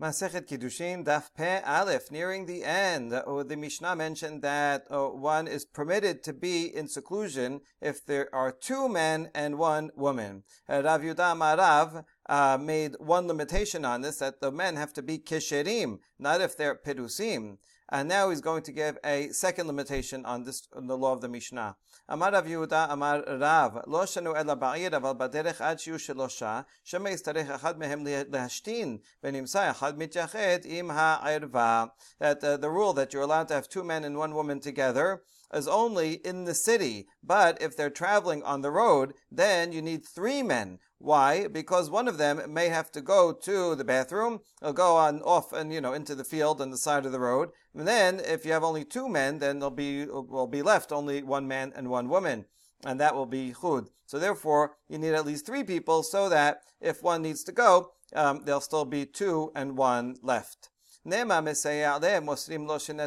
Masechet Kiddushin Daf Pe Aleph, nearing the end, uh, the Mishnah mentioned that uh, one is permitted to be in seclusion if there are two men and one woman. Uh, Rav Yudah Marav uh, made one limitation on this, that the men have to be kisherim, not if they're perusim. And now he's going to give a second limitation on this, on the law of the Mishnah. Amar Rav Yehuda, Amar Rav, lo shanu ela ba'ir, aval baderech ad shiu shelosha, shema yistarech achad mehem lehashtin, benimsa achad mitjachet im ha'irva. That uh, the rule that you're allowed to have two men and one woman together, is only in the city. But if they're traveling on the road, then you need three men. Why? Because one of them may have to go to the bathroom, or go on off and you know into the field on the side of the road. And then, if you have only two men, then there'll be will be left only one man and one woman, and that will be chud. So therefore, you need at least three people, so that if one needs to go, um, there'll still be two and one left. Nema Ale Mosrim Lo Shema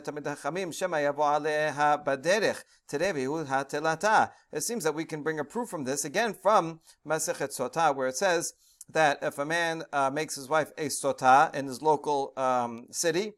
Yavo Aleha Baderech Hatelata. It seems that we can bring a proof from this again from Masechet Sota, where it says that if a man uh, makes his wife a sota in his local um, city,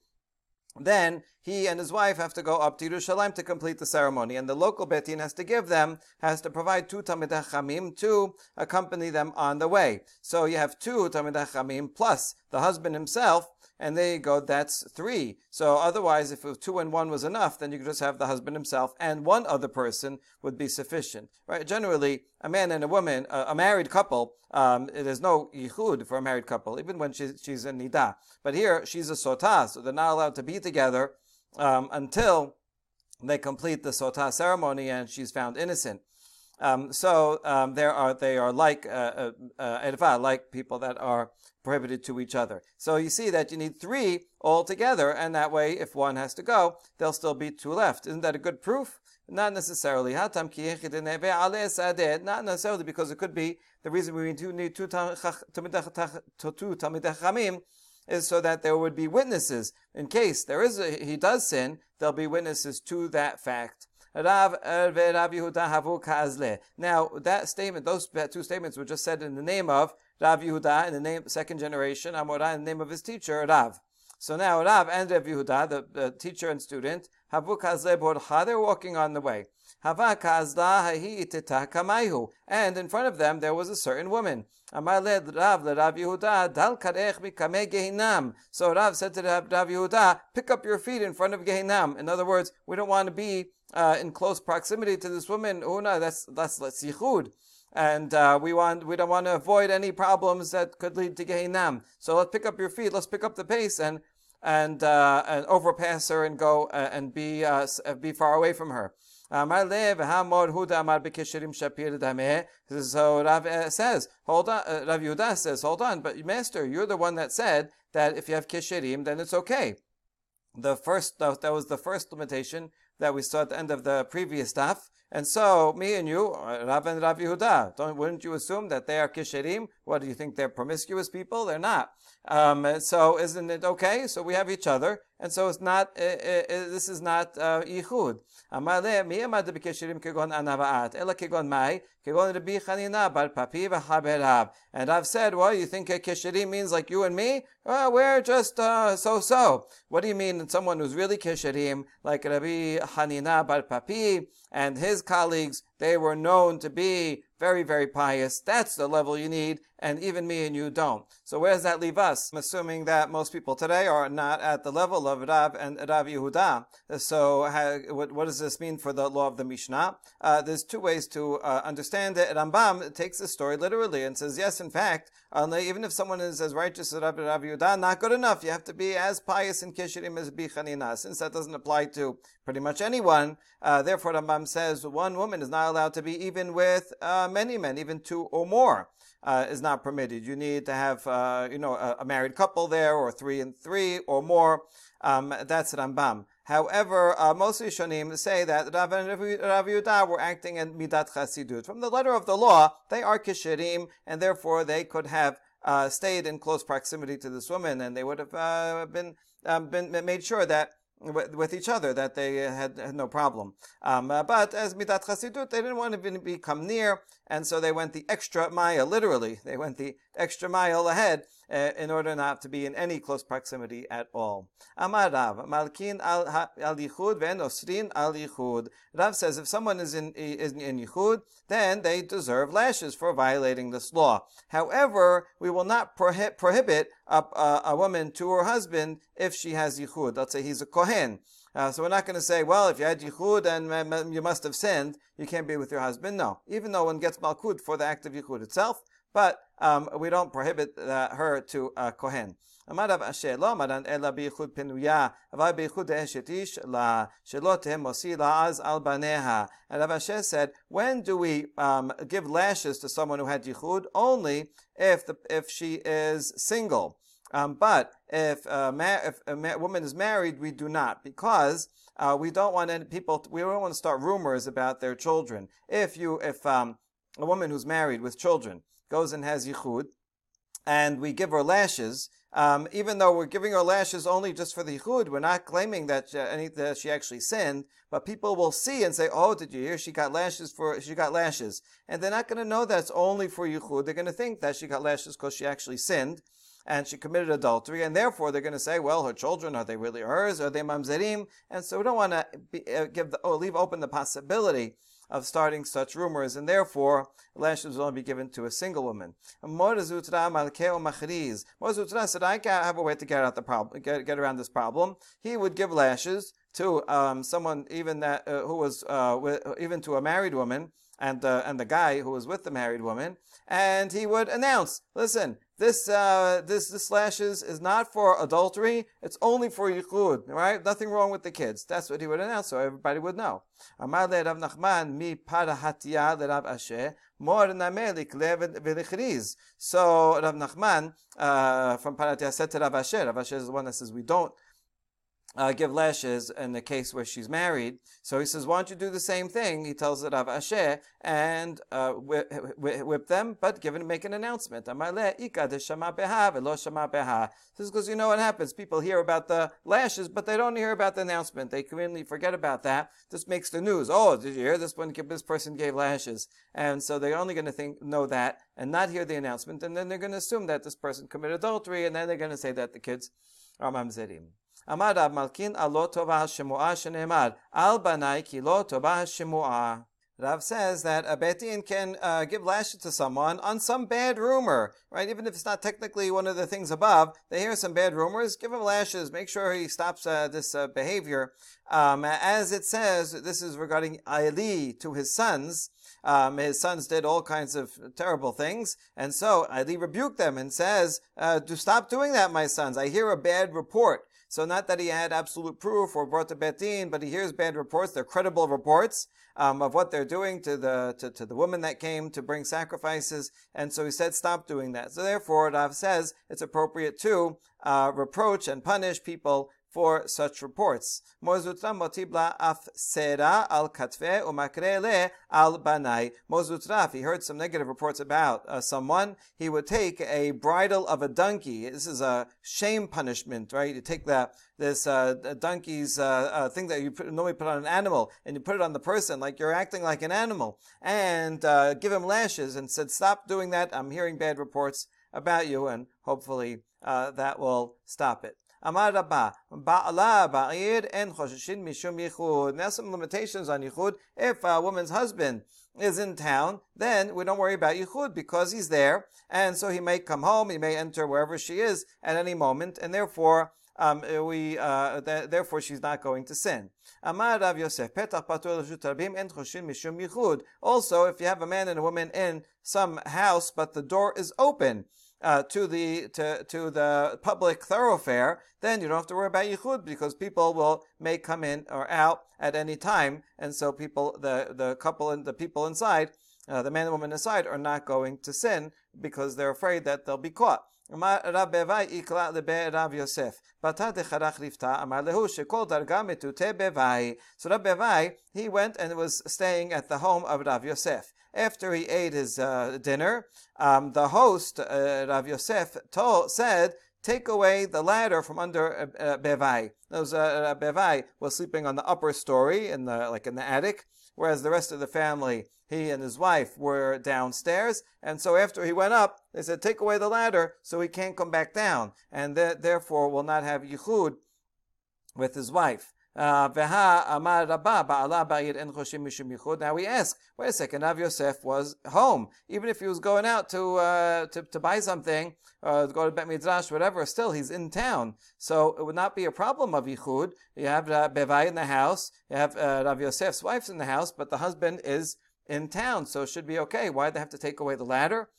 then he and his wife have to go up to Yerushalayim to complete the ceremony, and the local betin has to give them, has to provide two Tamid Chamim to accompany them on the way. So you have two Tamid Chamim plus the husband himself and there you go, that's three. So otherwise, if two and one was enough, then you could just have the husband himself and one other person would be sufficient. Right? Generally, a man and a woman, a, married couple, um, there's no yichud for a married couple, even when she, she's in nida. But here, she's a sotah, so they're not allowed to be together um, until they complete the sotah ceremony and she's found innocent. Um, so um, there are they are like uh, uh, uh, like people that are prohibited to each other. So you see that you need three altogether, and that way, if one has to go, there'll still be two left. Isn't that a good proof? Not necessarily. Not necessarily because it could be the reason we need two Talmidei is so that there would be witnesses in case there is a, he does sin. There'll be witnesses to that fact. Er, Kazle. Now that statement, those two statements were just said in the name of Rav Yehuda in the name second generation, Amorah in the name of his teacher Rav. So now Rav and Rav Yehuda, the, the teacher and student, Havu Kazle Borcha, they're walking on the way. And in front of them there was a certain woman. Amar led Rav Rav Yehuda, Dal Karech Mikame Gehinam. So Rav said to Rav Yehuda, pick up your feet in front of Gehinam. In other words, we don't want to be uh, in close proximity to this woman. Oh no, that's that's let's yichud. And uh, we want we don't want to avoid any problems that could lead to Gehinam. So let's pick up your feet. Let's pick up the pace and and uh, and overpass her and go uh, and be uh, be far away from her. So Rav uh, says, hold on, uh, Rav Yehuda says, hold on, but master, you're the one that said that if you have kishirim, then it's okay. The first, that was the first limitation that we saw at the end of the previous stuff. And so, me and you, uh, Rav and Rav Yehuda, don't, wouldn't you assume that they are kisherim? What do you think? They're promiscuous people? They're not. Um, so, isn't it okay? So we have each other, and so it's not. Uh, uh, this is not uh, yichud. Amale mi amad b'kisherim kegon anavaat ela kegon mai kegon Rabbi Chanina bar Pappi v'haberav. And Rav said, "Well, you think kisherim means like you and me? Well, we're just uh, so-so. What do you mean? Someone who's really kisherim, like Rabbi Hanina bar Pappi and his colleagues, they were known to be very, very pious. That's the level you need, and even me and you don't. So where does that leave us? I'm assuming that most people today are not at the level of Rav and Rav Yehuda. So how, what, what, does this mean for the law of the Mishnah? Uh, there's two ways to uh, understand it. Rambam takes the story literally and says, yes, in fact, even if someone is as righteous as Rav, Rav Yehuda, not good enough. You have to be as pious in Kishirim as Bichanina. Since that doesn't apply to pretty much anyone, uh, therefore Rambam says one woman is not allowed to be even with uh, many men, even two or more. Uh, is not permitted. You need to have, uh, you know, a, a, married couple there, or three and three, or more. Um, that's Rambam. However, uh, most Rishonim say that Rav and Rav Yehuda were acting in midat chasidut. From the letter of the law, they are kishirim, and therefore they could have uh, stayed in close proximity to this woman, and they would have uh, been um, been made sure that with, with each other that they had, had no problem. Um, uh, but as mitat chasidut, they didn't want to even become near, and so they went the extra mile. Literally, they went the extra mile ahead uh, in order not to be in any close proximity at all. Amar Rav, Malkin al Yichud ven osrin al Yichud. Rav says if someone is in, is in Yichud, then they deserve lashes for violating this law. However, we will not prohi- prohibit a, a, a, woman to her husband if she has Yichud. Let's say he's a Kohen. Uh, so we're not going to say, well, if you had yichud and you must have sinned, you can't be with your husband. No, even though one gets malkud for the act of yichud itself, but um, we don't prohibit uh, her to a kohen. אמר רב אשר לא אמרן אלא בייחוד פנויה, אבל בייחוד אשת איש לה, שלא תהיה מוציא לה אז על And Rav Ashi said, when do we um, give lashes to someone who had yichud? Only if, the, if she is single. Um, but if, uh, ma- if a ma- woman is married, we do not because uh, we don't want any people. We don't want to start rumors about their children. If you, if um, a woman who's married with children, goes and has yichud, and we give her lashes, um, even though we're giving her lashes only just for the yichud, we're not claiming that she, any, that she actually sinned. But people will see and say, "Oh, did you hear? She got lashes for she got lashes," and they're not going to know that's only for yichud. They're going to think that she got lashes because she actually sinned and she committed adultery, and therefore they're going to say, well, her children, are they really hers? Are they mamzerim? And so we don't want to uh, give the, leave open the possibility of starting such rumors, and therefore lashes will only be given to a single woman. Mar Zutra said, I have a way to get out the problem, get, get around this problem. He would give lashes to um, someone even that uh, who was uh, even to a married woman and uh, and the guy who was with the married woman, and he would announce, "Listen, this uh, this this lashes is not for adultery; it's only for yichud. Right? Nothing wrong with the kids. That's what he would announce, so everybody would know." Amar le Rav Nachman mi parahatia le Rav Ashi mor namelik v'lichriz. So Rav Nachman uh, from Paratia said to Rav Ashi. Rav Ashi is the one that says we don't uh, give lashes in the case where she's married. So he says, why don't you do the same thing? He tells it of Ashi and uh, whip, whip, them, but give and make an announcement. This is because you know what happens. People hear about the lashes, but they don't hear about the announcement. They conveniently forget about that. This makes the news. Oh, did you hear this one? This person gave lashes, and so they're only going to think know that and not hear the announcement, and then they're going to assume that this person committed adultery, and then they're going to say that the kids are mamzerim. אמר רב מלכין על לא טובה השמועה שנאמר על בניי כי לא טובה השמועה Rav says that a betin can uh, give lashes to someone on some bad rumor, right? Even if it's not technically one of the things above, they hear some bad rumors, give him lashes, make sure he stops uh, this uh, behavior. Um, as it says, this is regarding Eli to his sons. Um, his sons did all kinds of terrible things, and so Eli rebuked them and says, uh, "To stop doing that, my sons. I hear a bad report." So not that he had absolute proof or brought to Betin, but he hears bad reports. They're credible reports um, of what they're doing to the to, to the woman that came to bring sacrifices, and so he said, stop doing that. So therefore, Rav says it's appropriate to uh, reproach and punish people for such reports. Mar Zutra motibla af sera al katve umakrele al banai. Mar Zutra, if he heard some negative reports about uh, someone, he would take a bridle of a donkey. This is a shame punishment, right? You take the this uh, donkey's uh, uh, thing that you put, normally put on an animal, and you put it on the person like you're acting like an animal, and uh, give him lashes, and said, "Stop doing that. I'm hearing bad reports about you, and hopefully uh, that will stop it." Amar Rabba, Ba'ala ba'ir en choshishin mishum yichud. Now some limitations on yichud. If a woman's husband is in town, then we don't worry about yichud because he's there, and so he may come home, he may enter wherever she is at any moment, and therefore um, we uh, th- therefore she's not going to sin. Amar Rav Yosef, Petach patur rabim en choshin mishum yichud. Also, if you have a man and a woman in some house, but the door is open, uh, to the to, to the public thoroughfare, then you don't have to worry about yichud because people will may come in or out at any time, and so people the the couple and the people inside, uh, the man and woman inside, are not going to sin because they're afraid that they'll be caught. So Rab Bevai, he went and was staying at the home of Rav Yosef. After he ate his uh, dinner, um, the host, uh, Rav Yosef, told, said take away the ladder from under uh, uh, Bevai. Those uh, Bevai was sleeping on the upper story in the like in the attic, whereas the rest of the family, he and his wife, were downstairs. And so after he went up, they said, take away the ladder so he can't come back down, and th- therefore will not have yichud with his wife. Uh, now we ask, wait a second, Rav Yosef was home. Even if he was going out to, uh, to, to, buy something, to go to Bet Midrash, whatever, still he's in town. So it would not be a problem of Yichud. You have uh, Bevai in the house, you have uh, Rav Yosef's wife's in the house, but the husband is in town, so it should be okay. Why they have to take away the ladder?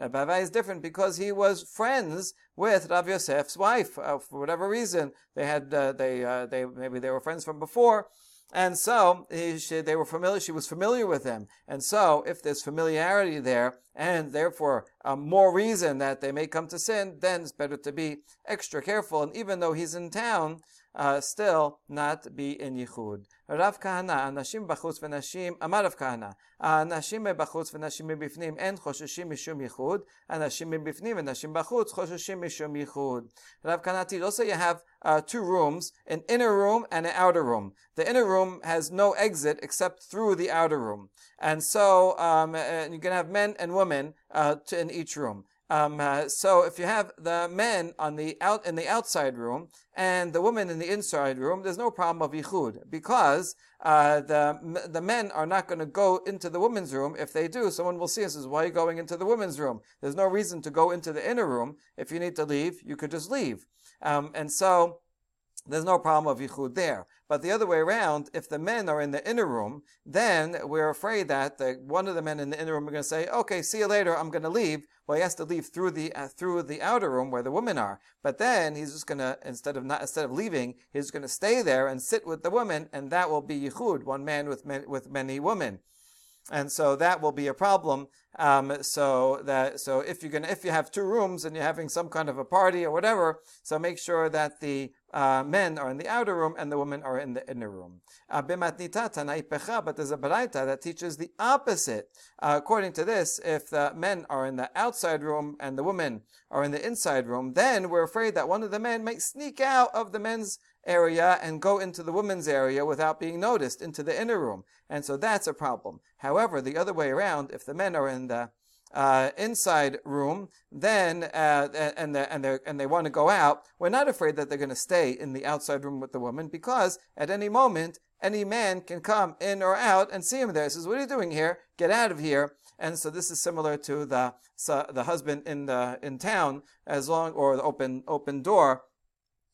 Bevai is different because he was friends with Rav Yosef's wife. Uh, for whatever reason, they had uh, they uh, they maybe they were friends from before. And so he, she, they were familiar. She was familiar with him, and so if there's familiarity there, and therefore um, more reason that they may come to sin, then it's better to be extra careful. And even though he's in town, uh, still not be in Yichud. Rav Kahana, אנשים בחוץ ונשים, אמר רב כהנא, האנשים מבחוץ ונשים מבפנים אין חוששים משום ייחוד, אנשים מבפנים ונשים בחוץ חוששים משום ייחוד. Rav Kahana, also you have uh, two rooms, an inner room and an outer room. The inner room has no exit except through the outer room. And so um, uh, you can have men and women uh, in each room. Um, uh, so if you have the men on the out in the outside room and the women in the inside room, there's no problem of yichud because uh, the the men are not going to go into the women's room. If they do, someone will see us says, "Why are you going into the women's room?" There's no reason to go into the inner room. If you need to leave, you could just leave. Um, and so there's no problem of yichud there. But the other way around, if the men are in the inner room, then we're afraid that the, one of the men in the inner room are going to say, "Okay, see you later. I'm going to leave." Well, he has to leave through the uh, through the outer room where the women are. But then he's just to instead of not instead of leaving, he's to stay there and sit with the women, and that will be yichud, one man with men, with many women and so that will be a problem. Um, so that so if you can if you have two rooms and you're having some kind of a party or whatever, so make sure that the uh, men are in the outer room and the women are in the inner room. Uh, but there's a baraita that teaches the opposite. Uh, according to this, if the men are in the outside room and the women are in the inside room, then we're afraid that one of the men might sneak out of the men's area and go into the women's area without being noticed into the inner room. And so that's a problem. However, the other way around, if the men are in the uh, inside room, then uh, and the, and they and they want to go out, we're not afraid that they're going to stay in the outside room with the woman because at any moment any man can come in or out and see him there. He says, "What are you doing here? Get out of here!" And so this is similar to the so the husband in the in town, as long or the open open door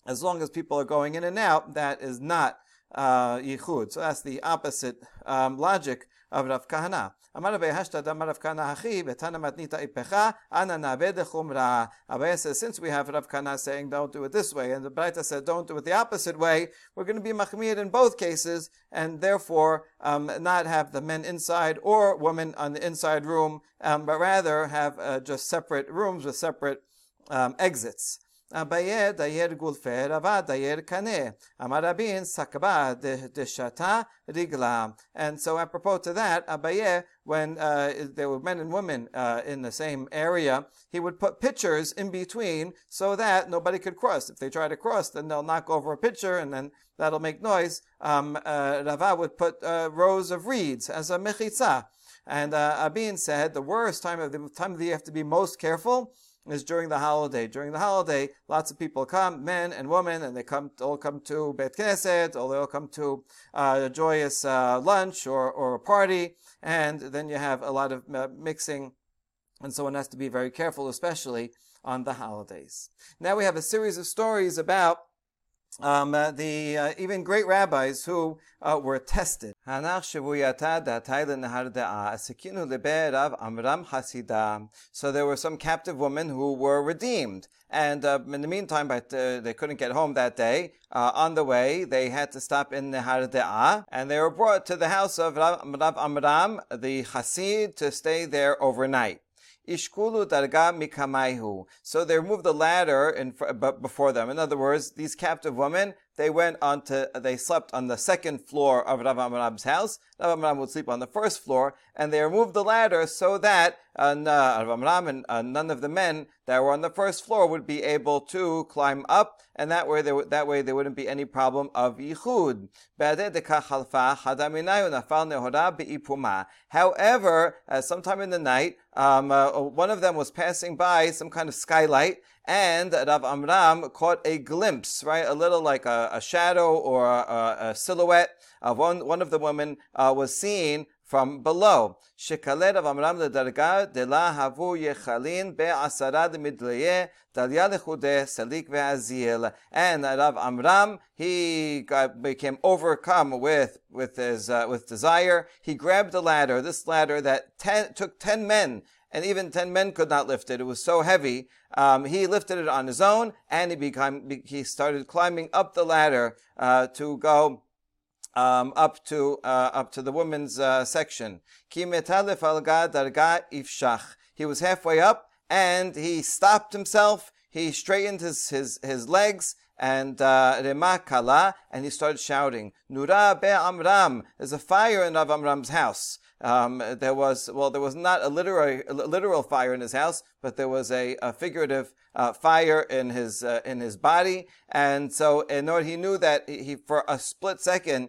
as long as people are going in and out, that is not uh, yichud. So that's the opposite um, logic of Rav Kahana. Amar Abaye Hashtad Amar Rav Kahana Hachi Betana Matnita Ipecha Ana Naved Chumra. Abaye says since we have Rav Kahana saying don't do it this way, and the Braita said don't do it the opposite way, we're going to be machmir in both cases, and therefore um, not have the men inside or women on the inside room, um, but rather have uh, just separate rooms with separate um, exits. Abaye dayer gulfe rava dayer kane. Amarabin sakba deshata rigla. And so apropos to that, Abaye, when uh, there were men and women uh, in the same area, he would put pitchers in between so that nobody could cross. If they try to cross, then they'll knock over a pitcher and then that'll make noise. Um, uh, Rava would put uh, rows of reeds as a mechitza. And uh, Abin said the worst time of the time that you have to be most careful is during the holiday. During the holiday, lots of people come, men and women, and they come all come to Beit Knesset, or they all come to uh, a joyous uh, lunch or, or a party, and then you have a lot of uh, mixing, and so one has to be very careful, especially on the holidays. Now we have a series of stories about um, uh, the uh, even great rabbis who uh, were tested. So there were some captive women who were redeemed. And uh, in the meantime, but uh, they couldn't get home that day. Uh, on the way, they had to stop in Nehardea, and they were brought to the house of Rav Amram, the Hasid, to stay there overnight. Ishkulu darga mikamaihu. So they removed the ladder in, before them. In other words, these captive women, they went on to, they slept on the second floor of Rav Amram's house. Rav Amram would sleep on the first floor, and they removed the ladder so that uh, Rav Amram and uh, none of the men that were on the first floor would be able to climb up, and that way there, that way there wouldn't be any problem of yichud. However, uh, sometime in the night, um, uh, one of them was passing by some kind of skylight, and Rav Amram caught a glimpse, right, a little like a, a shadow or a, a, silhouette of one, one of the women uh, was seen from below. Shekalet of Amram ledarga de la havu yechalin be'asara midleye dalya lechude salik ve'azil. And Rav Amram, he got, became overcome with, with his, uh, with desire. He grabbed a ladder, this ladder that ten, took ten men and even ten men could not lift it. It was so heavy. Um, he lifted it on his own, and he became he started climbing up the ladder uh, to go um, up to uh, up to the women's uh, section. He was halfway up and he stopped himself. He straightened his his, his legs and uh, kala, and he started shouting, Nura be Amram. There's a fire in Rav Amram's house. Um, there was well, there was not a literal a literal fire in his house, but there was a, a figurative uh, fire in his uh, in his body, and so in order he knew that he for a split second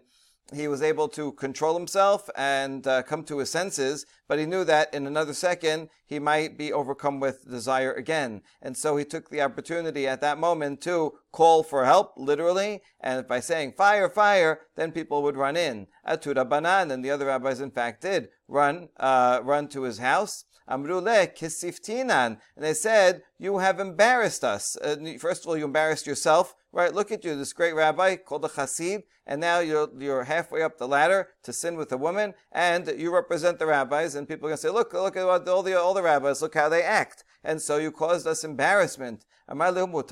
he was able to control himself and uh, come to his senses, but he knew that in another second he might be overcome with desire again. And so he took the opportunity at that moment to call for help, literally, and by saying fire, fire, then people would run in. Atura Banan, and the other rabbis in fact did run, uh, run to his house. Amrule kisiftinan. And they said, you have embarrassed us. Uh, first of all, you embarrassed yourself right? Look at you, this great rabbi called a chassid, and now you're, you're halfway up the ladder to sin with a woman, and you represent the rabbis, and people are going to say, look, look at all the, all the rabbis, look how they act. And so you caused us embarrassment. And Rav Amram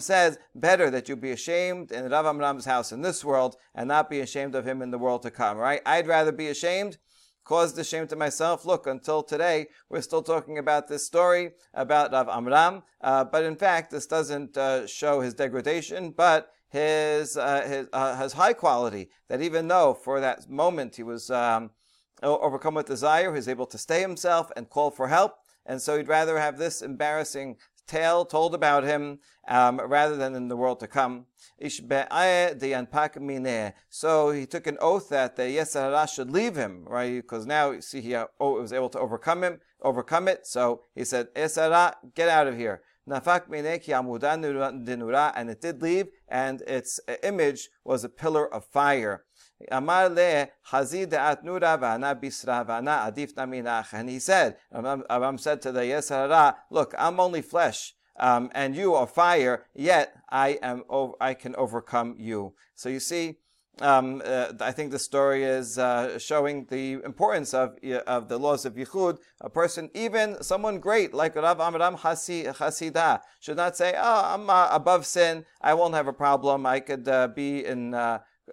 says, better that you be ashamed in Rav Amram's house in this world and not be ashamed of him in the world to come, right? I'd rather be ashamed caused the shame to myself. Look, until today, we're still talking about this story about Rav Amram, uh, but in fact, this doesn't uh, show his degradation, but his uh, his, uh, his high quality. That even though for that moment he was um, overcome with desire, he was able to stay himself and call for help. And so he'd rather have this embarrassing tale told about him um, rather than in the world to come. So he took an oath that the Yetzer Hara should leave him, right? Because now you see he oh, was able to overcome him, overcome it. So he said, Yetzer Hara, get out of here. And it did leave, and its image was a pillar of fire. Amar le hazid nura v'ana bisra v'ana adif. And he said, Amram said to the Yesara, look, I'm only flesh. Um, and you are fire, yet I am, I can overcome you. So you see, um, uh, I think the story is uh, showing the importance of of the laws of yichud. A person, even someone great like Rav Amram Hasidah, should not say, "Oh, I'm uh, above sin. I won't have a problem. I could uh, be in."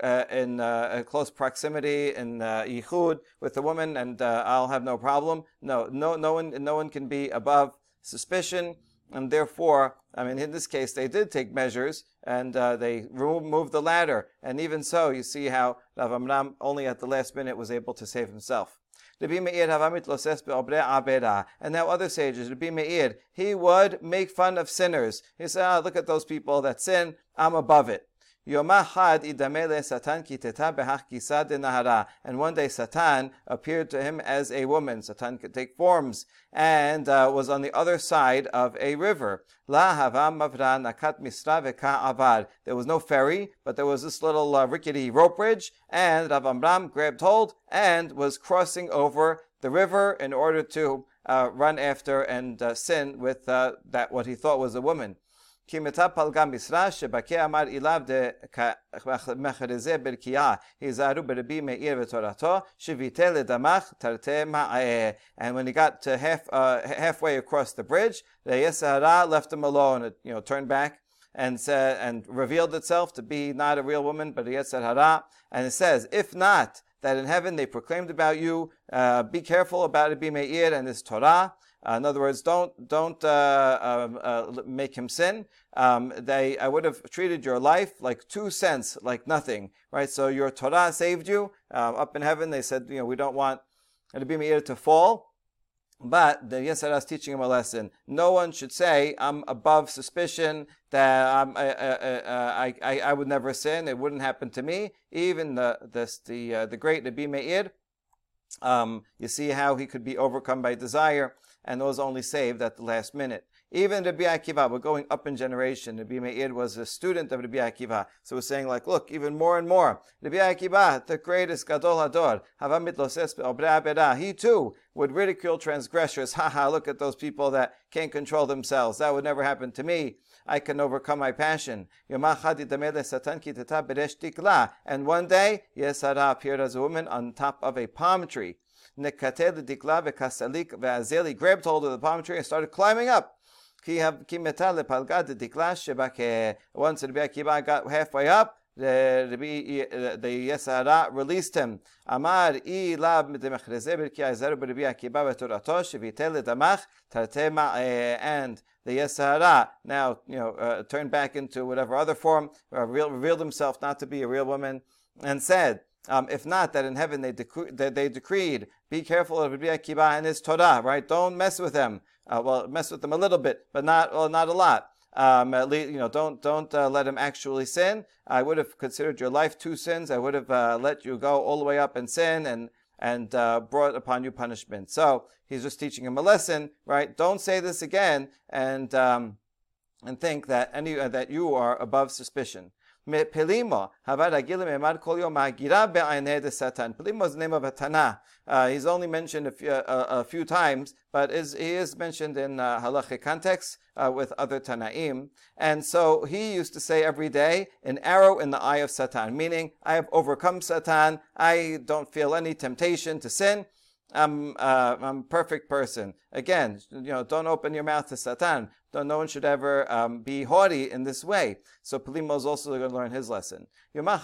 Uh, in uh, close proximity in uh, yichud with the woman, and uh, I'll have no problem. No, no, no one, no one can be above suspicion, and therefore, I mean, in this case, they did take measures and uh, they removed the ladder, and even so, you see how Rav Amram only at the last minute was able to save himself. And now other sages, Rabbi Meir, he would make fun of sinners. He said, ah, look at those people that sin, I'm above it. Satan And one day Satan appeared to him as a woman. Satan could take forms and uh, was on the other side of a river. There was no ferry, but there was this little uh, rickety rope bridge, and Rav Amram grabbed hold and was crossing over the river in order to uh, run after and uh, sin with uh, that what he thought was a woman. כי מצא פלגם משרה שבקי אמר אליו דמחרזה ברקיעה, היזהרו ברבי מאיר ותורתו, שביטל לדמך תרתי מעיה. And when he got to half, uh, halfway across the bridge, the Yetzer Hara left him alone, it, you know, turned back and said, and revealed itself to be not a real woman, but a Yetzer Hara. And it says, if not, that in heaven they proclaimed about you. Uh, be careful about Rabbi Meir and his Torah. Uh, in other words, don't don't uh, um, uh, make him sin. Um, they, I would have treated your life like two cents, like nothing, right? So your Torah saved you. Um, up in heaven, they said, you know, we don't want Rabbi Meir to fall. But the Yetzer Hara is teaching him a lesson. No one should say, I'm above suspicion, that I'm, I, I, I, I, would never sin, it wouldn't happen to me. Even the, the, the, uh, the great Rabbi Meir, um, you see how he could be overcome by desire, and was only saved at the last minute. Even Rabbi Akiva, we're going up in generation. Rabbi Meir was a student of Rabbi Akiva. So we're saying like, look, even more and more. Rabbi Akiva, the greatest Gadol Hador, he too would ridicule transgressors. Ha ha, look at those people that can't control themselves. That would never happen to me. I can overcome my passion. And one day, Yesara appeared as a woman on top of a palm tree. Grabbed hold of the palm tree and started climbing up. Once Rabbi Akiva got halfway up, the, the, Hara released him. Amar i lab midemechreze birki azaru Rabbi Akiva v'torato shevitel ledamach tarte and the Yetzer Hara now you know uh, turned back into whatever other form, uh, revealed himself not to be a real woman, and said. Um, if not, that in heaven they, decre- they, they decreed, be careful of Rabbi Akiva and his Torah, right? Don't mess with them. Uh, well, mess with them a little bit, but not well, not a lot. Um, least, you know, don't don't uh, let him actually sin. I would have considered your life two sins. I would have uh, let you go all the way up and sin and and uh, brought upon you punishment. So he's just teaching him a lesson, right? Don't say this again and um, and think that any uh, that you are above suspicion. Satan. Pelimo is the name of a Tanah. Uh, he's only mentioned a few, uh, a few times, but is, he is mentioned in uh, halachic context uh, with other Tanaim. And so he used to say every day, an arrow in the eye of Satan, meaning I have overcome Satan, I don't feel any temptation to sin. I'm, uh, I'm a perfect person. Again, you know, don't open your mouth to Satan. Don't, no one should ever um, be haughty in this way. So Pelimo is also going to learn his lesson. It was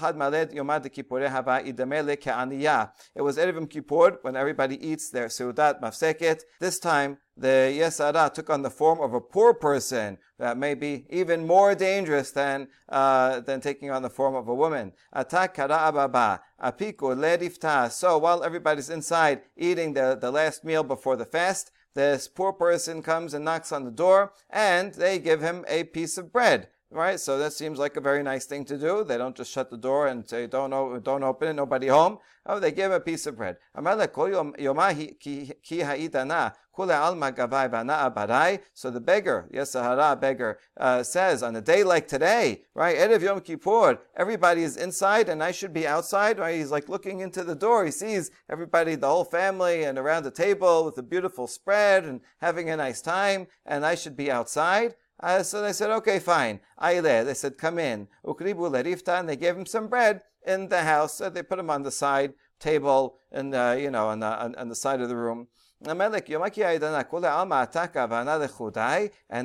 Erev Kippur when everybody eats their seudat mafseket. This time, the Yetzer Hara took on the form of a poor person that may be even more dangerous than, uh, than taking on the form of a woman. So while everybody's inside eating the, the last meal before the fast, this poor person comes and knocks on the door and they give him a piece of bread right? So that seems like a very nice thing to do. They don't just shut the door and say, don't, don't open it, nobody home. Oh, they give a piece of bread. So the beggar, Yetzer Hara beggar, uh, says, on a day like today, right, Erev Yom Kippur, everybody is inside and I should be outside, right? He's like looking into the door. He sees everybody, the whole family, and around the table with a beautiful spread and having a nice time, and I should be outside. Uh, so they said, okay, fine. Aile, they said, come in. Ukribu lerifta, and they gave him some bread in the house. So they put him on the side table and uh, you know on the, on, on the side of the room. And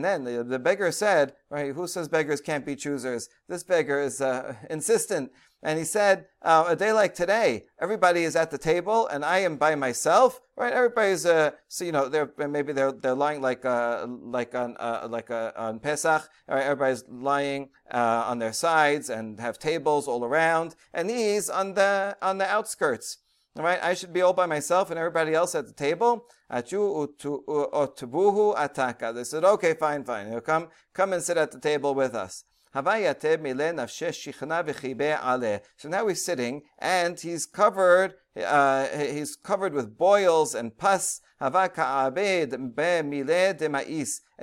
then the, the beggar said, right, who says beggars can't be choosers? This beggar is uh, insistent. And he said, uh, a day like today, everybody is at the table and I am by myself, right? Everybody's, uh, so, you know, they're, maybe they're, they're lying like, uh, like on, uh, like, uh, on Pesach, right? Everybody's lying, uh, on their sides and have tables all around and he's on the, on the outskirts. Right, I should be all by myself and everybody else at the table. Achu utubuhu ataka. They said, okay, fine, fine. Come, come and sit at the table with us. So now he's sitting and he's covered, uh, he's covered with boils and pus. And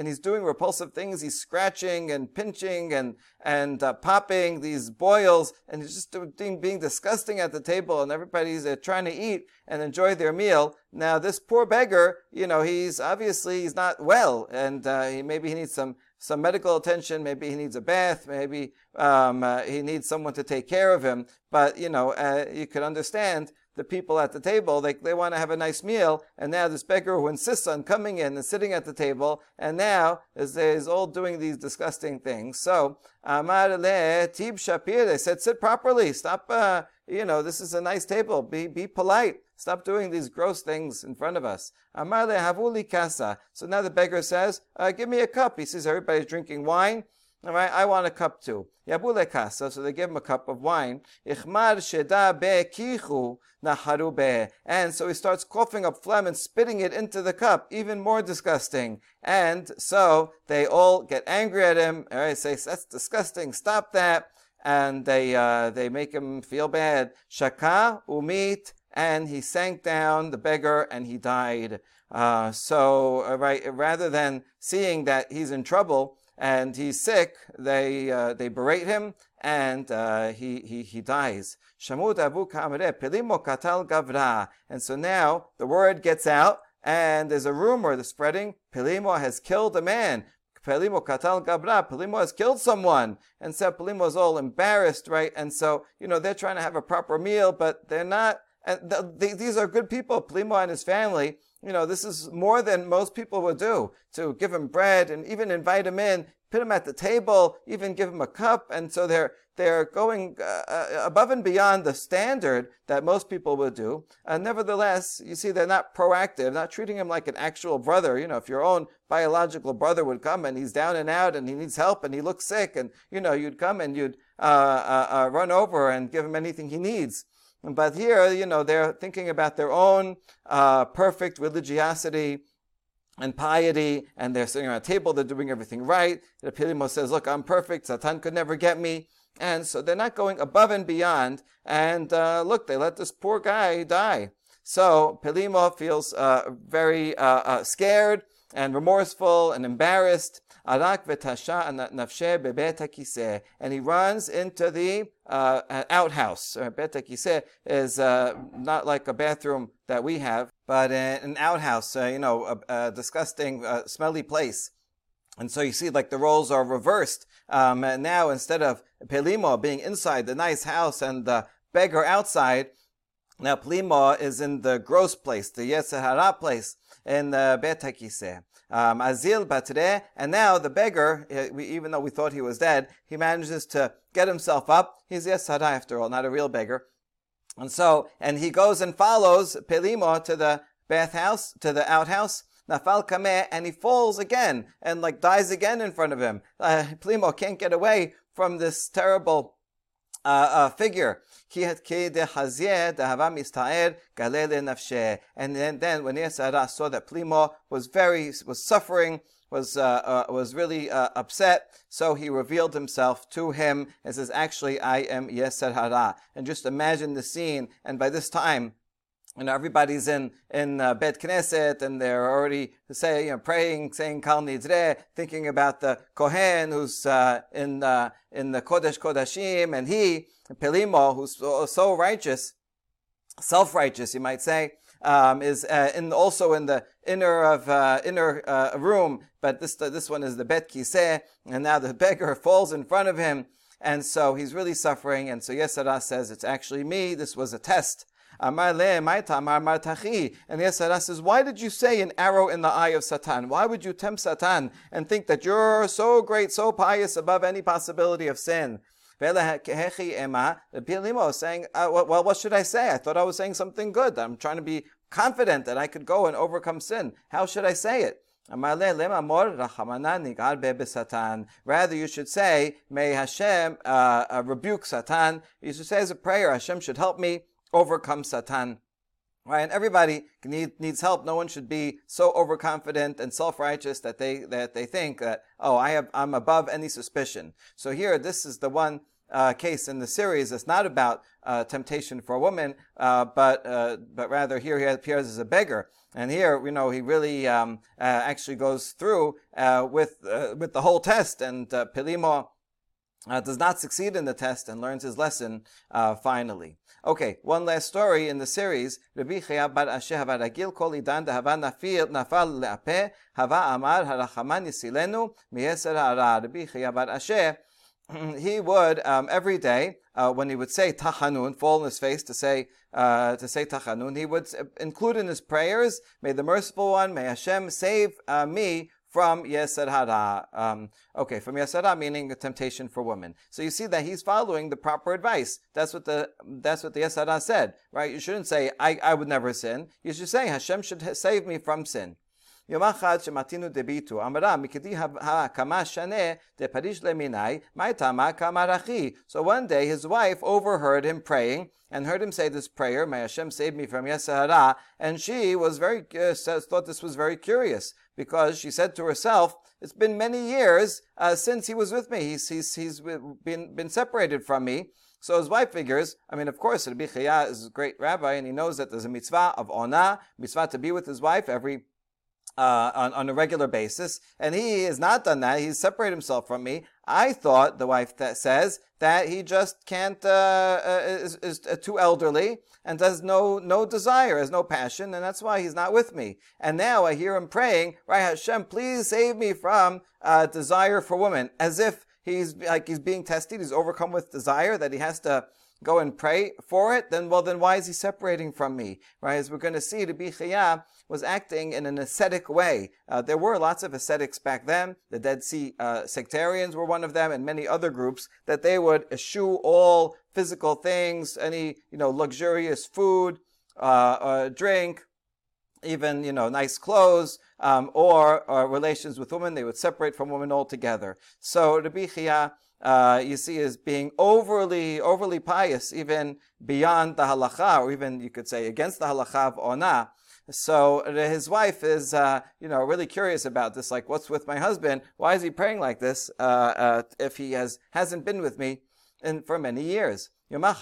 he's doing repulsive things. He's scratching and pinching and, and uh, popping these boils and he's just doing, being disgusting at the table and everybody's uh, trying to eat and enjoy their meal. Now this poor beggar, you know, he's obviously, he's not well and uh, he, maybe he needs some some medical attention. Maybe he needs a bath. Maybe um, uh, he needs someone to take care of him. But you know, uh, you could understand the people at the table. They they want to have a nice meal, and now this beggar who insists on coming in and sitting at the table, and now is is all doing these disgusting things. So Amar le Tib Shapir. They said sit properly. Stop. Uh, you know, this is a nice table. Be, be polite. Stop doing these gross things in front of us. Amar havuli kasa. So now the beggar says, uh, give me a cup. He sees everybody's drinking wine. All right, I want a cup too. Yabule kasa, so they give him a cup of wine. Ichmar sheda kichu naharu be. And so he starts coughing up phlegm and spitting it into the cup, even more disgusting. And so they all get angry at him. All right, say, that's disgusting, stop that. And they, uh, they make him feel bad. Shaka umit, and he sank down, the beggar, and he died. Uh, so, uh, right, rather than seeing that he's in trouble, and he's sick, they, uh, they berate him and uh, he, he, he dies. Shamud Abu Kamre, Pelimo Katal Gavra. And so now the word gets out and there's a rumor that's spreading. Pelimo has killed a man. Pelimo Katal Gabra, Pelimo has killed someone. And so Pelimo is all embarrassed, right? And so, you know, they're trying to have a proper meal, but they're not, and these are good people, Pelimo and his family, you know, this is more than most people would do to give him bread and even invite him in, put him at the table, even give him a cup. And so they're, they're going uh, uh, above and beyond the standard that most people would do. And nevertheless, you see, they're not proactive, not treating him like an actual brother. You know, if your own biological brother would come and he's down and out and he needs help and he looks sick and, you know, you'd come and you'd uh, uh, uh run over and give him anything he needs. But here, you know, they're thinking about their own uh, perfect religiosity and piety, and they're sitting around a table, they're doing everything right. The Pilimo says, look, I'm perfect, Satan could never get me. And so they're not going above and beyond. And uh, look, they let this poor guy die. So Pelimo feels uh, very uh, uh scared and remorseful and embarrassed. Arak v'tasha nafshe bebet kiseh. And he runs into the uh, outhouse. Uh, bet kiseh is uh, not like a bathroom that we have, but an outhouse, uh, you know, a, a disgusting, uh, smelly place. And so you see, like the roles are reversed. Um, now instead of Pelimo being inside the nice house and the beggar outside, now Pelimo is in the gross place, the Yetzer Hara place in the Bet HaKiseh um, Azil Batre, and now the beggar, even though we thought he was dead, he manages to get himself up. He's Yetzer Hara after all, not a real beggar. And so, and he goes and follows Pelimo to the bathhouse, to the outhouse, Nafal Kameh, and he falls again, and like dies again in front of him. Uh, Pelimo can't get away from this terrible uh, figure. And then, then when Yesara saw that Plimo was very, was suffering, was, uh, uh, was really uh, upset, so he revealed himself to him and says, actually, I am Yeser And just imagine the scene, and by this time, you know, everybody's in, in uh, Bet Knesset and they're already say, you know, praying, saying Kol Nidre, thinking about the Kohen who's uh, in, uh, in the Kodesh Kodashim and he, Pelimo, who's so, righteous, self-righteous, you might say, um, is uh, in, also in the inner of uh, inner uh, room, but this this one is the Bet Kiseh, and now the beggar falls in front of him, and so he's really suffering. And so Yesara says, "It's actually me. This was a test." Amar le Amar martachi. And the Yesara says, why did you say an arrow in the eye of Satan? Why would you tempt Satan and think that you're so great, so pious above any possibility of sin? Pilimo saying, uh, well, what should I say? I thought I was saying something good. I'm trying to be confident that I could go and overcome sin. How should I say it? Rather, you should say, May Hashem uh, uh, rebuke Satan. You should say as a prayer, Hashem should help me overcome Satan. Right, and everybody need, needs help. No one should be so overconfident and self-righteous that they that they think that oh, I have I'm above any suspicion. So here, this is the one uh, case in the series. It's not about uh, temptation for a woman, uh, but uh, but rather here he appears as a beggar. And here, you know, he really um, uh, actually goes through uh, with with the whole test, and Pelimo does not succeed in the test and learns his lesson finally. Okay, one last story in the series. Rabbi Chaya bar Ashi kol idan nafil nafal hava amar harachaman yisilenu miyeser hara. Rabbi Chaya bar Ashi he would um, every day uh, when he would say tachanun, fall on his face to say uh, to say tachanun, he would include in his prayers, "May the merciful one, may Hashem save uh, me from Yetzer Hara. Um, okay, from Yetzer Hara, meaning a temptation for women. So you see that he's following the proper advice. That's what the that's what the Yetzer Hara said, right? You shouldn't say I, I would never sin. You should say Hashem should save me from sin. So one day his wife overheard him praying, and heard him say this prayer, May Hashem save me from Yetzer Hara, and she was very, uh, thought this was very curious because she said to herself, "It's been many years uh, since he was with me. He's he's he's been been separated from me." So his wife figures, I mean, of course, Rabbi Chaya is a great rabbi, and he knows that there's a mitzvah of ona, mitzvah to be with his wife every uh, on, on a regular basis, and he has not done that. He's separated himself from me. I thought the wife says that he just can't uh, uh, is, is too elderly and has no no desire, has no passion, and that's why he's not with me. And now I hear him praying, right Hashem, please save me from uh, desire for woman, as if he's like he's being tested, he's overcome with desire that he has to go and pray for it, then well, then why is he separating from me? Right? As we're going to see, Rabbi Chaya was acting in an ascetic way. Uh, there were lots of ascetics back then. The Dead Sea uh, sectarians were one of them, and many other groups that they would eschew all physical things, any you know luxurious food, uh, uh drink, even you know nice clothes. Um, or, relations with women, they would separate from women altogether. So Rabbi Chia uh, you see as being overly, overly pious, even beyond the halacha, or even you could say against the halacha of ona. So his wife is, uh, you know, really curious about this. Like, what's with my husband? Why is he praying like this uh, uh if he has hasn't been with me in, for many years? So one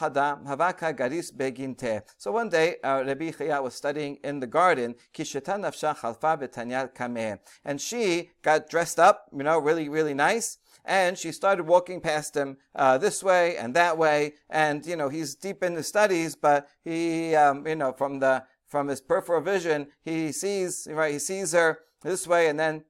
day, uh, Rabbi Chaya was studying in the garden, and she got dressed up, you know, really, really nice, and she started walking past him uh, this way and that way, and you know he's deep in the studies, but he, um, you know, from the from his peripheral vision, he sees right, he sees her this way, and then